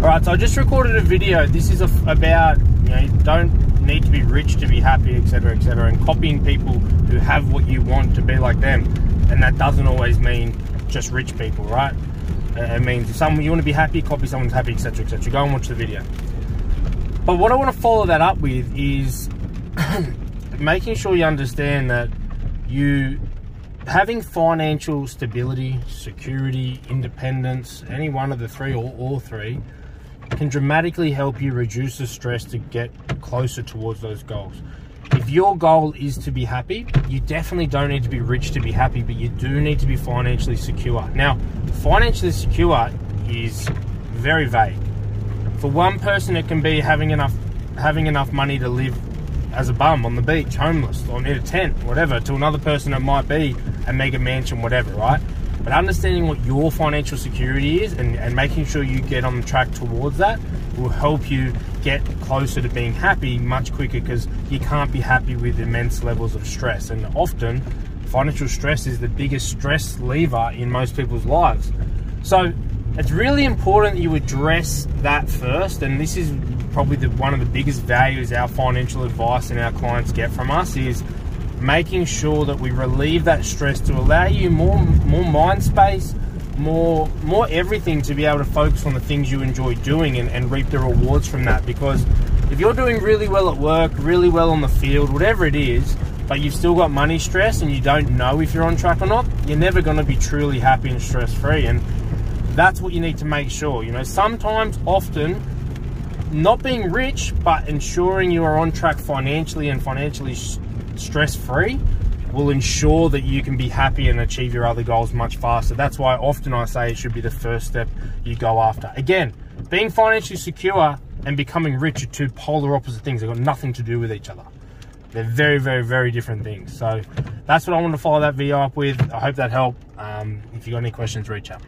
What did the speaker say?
All right, so I just recorded a video. This is a, about you know you don't need to be rich to be happy, etc., etc., and copying people who have what you want to be like them, and that doesn't always mean just rich people, right? Uh, it means if someone you want to be happy, copy someone's happy, etc., etc. Go and watch the video. But what I want to follow that up with is making sure you understand that you having financial stability, security, independence, any one of the three or all three, can dramatically help you reduce the stress to get closer towards those goals. If your goal is to be happy, you definitely don't need to be rich to be happy, but you do need to be financially secure. Now, financially secure is very vague. For one person, it can be having enough having enough money to live as a bum on the beach, homeless, or in a tent, whatever. To another person, it might be a mega mansion, whatever, right? But understanding what your financial security is and, and making sure you get on the track towards that will help you get closer to being happy much quicker because you can't be happy with immense levels of stress. And often, financial stress is the biggest stress lever in most people's lives. So, it's really important that you address that first. And this is probably the, one of the biggest values our financial advice and our clients get from us is making sure that we relieve that stress to allow you more more mind space more more everything to be able to focus on the things you enjoy doing and, and reap the rewards from that. Because if you're doing really well at work really well on the field whatever it is but you've still got money stress and you don't know if you're on track or not you're never going to be truly happy and stress free and that's what you need to make sure you know. Sometimes often not being rich but ensuring you are on track financially and financially stress free will ensure that you can be happy and achieve your other goals much faster. That's why often I say it should be the first step you go after. Again, being financially secure and becoming rich are two polar opposite things. They've got nothing to do with each other. They're very, very, very different things. So that's what I want to follow that video up with. I hope that helped. Um, if you've got any questions, reach out.